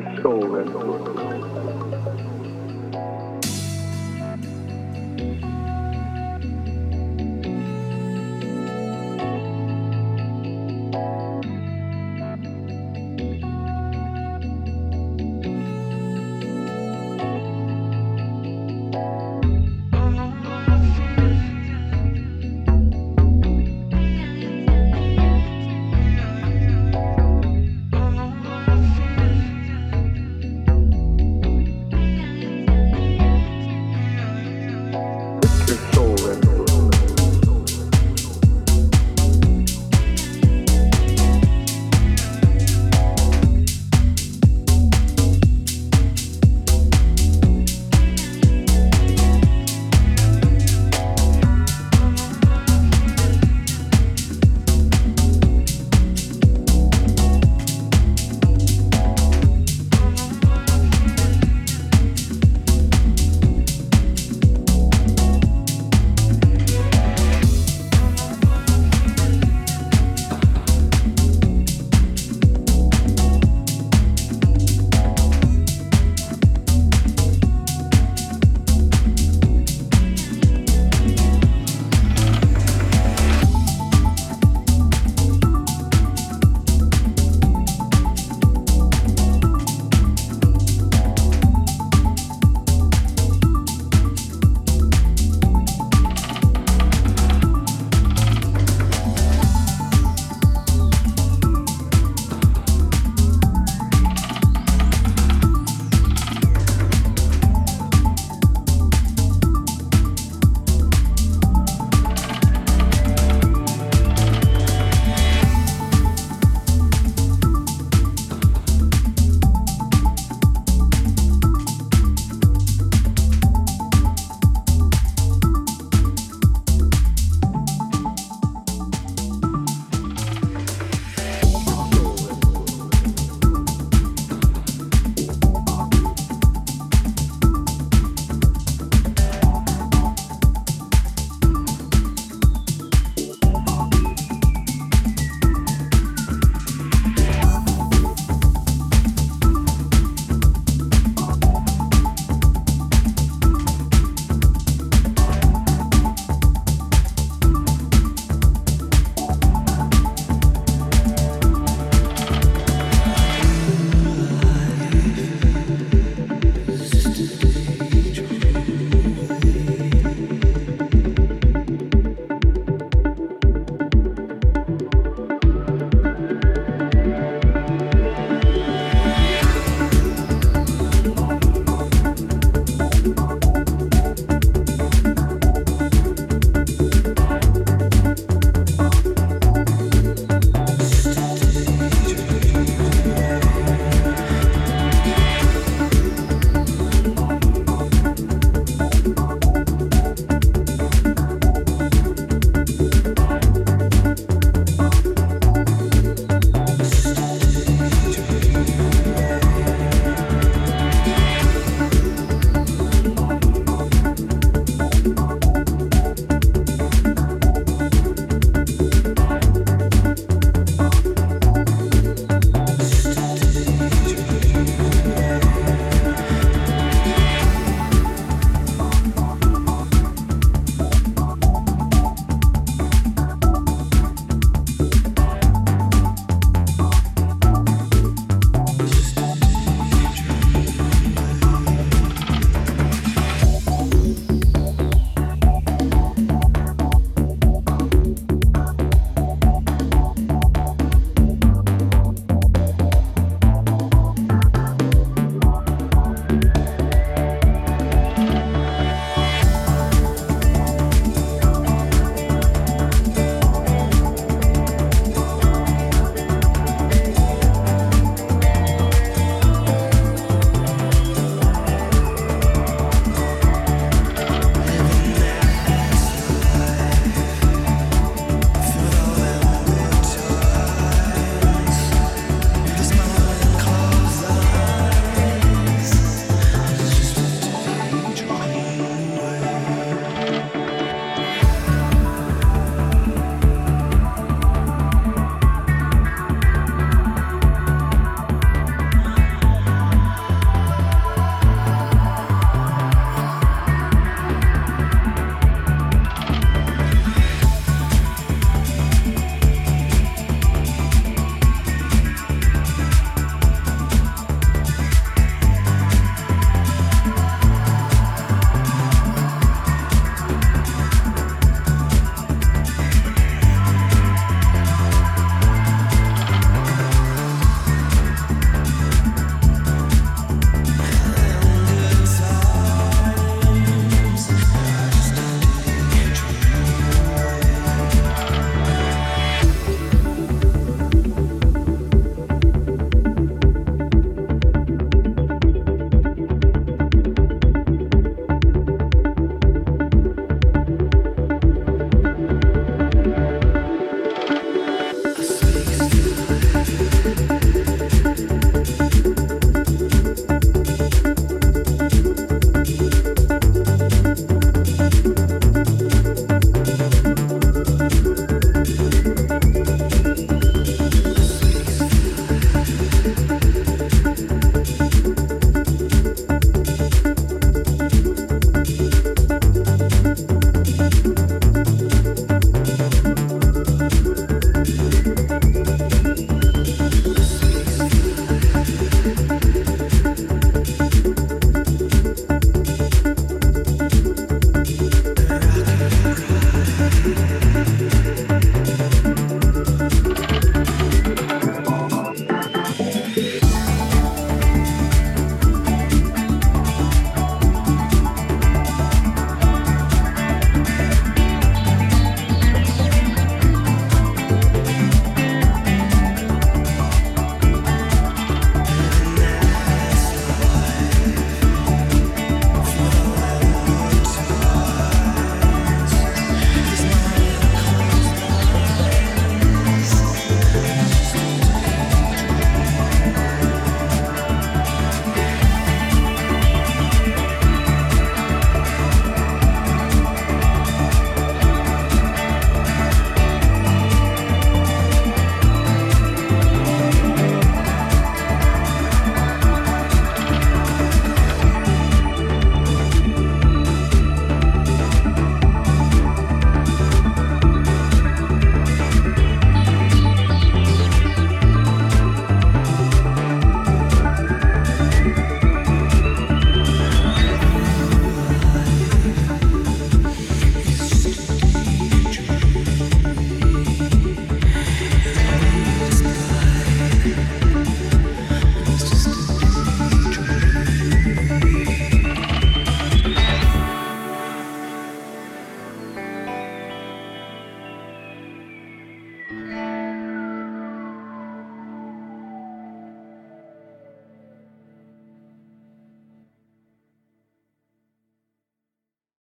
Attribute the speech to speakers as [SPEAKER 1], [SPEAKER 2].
[SPEAKER 1] your soul into it.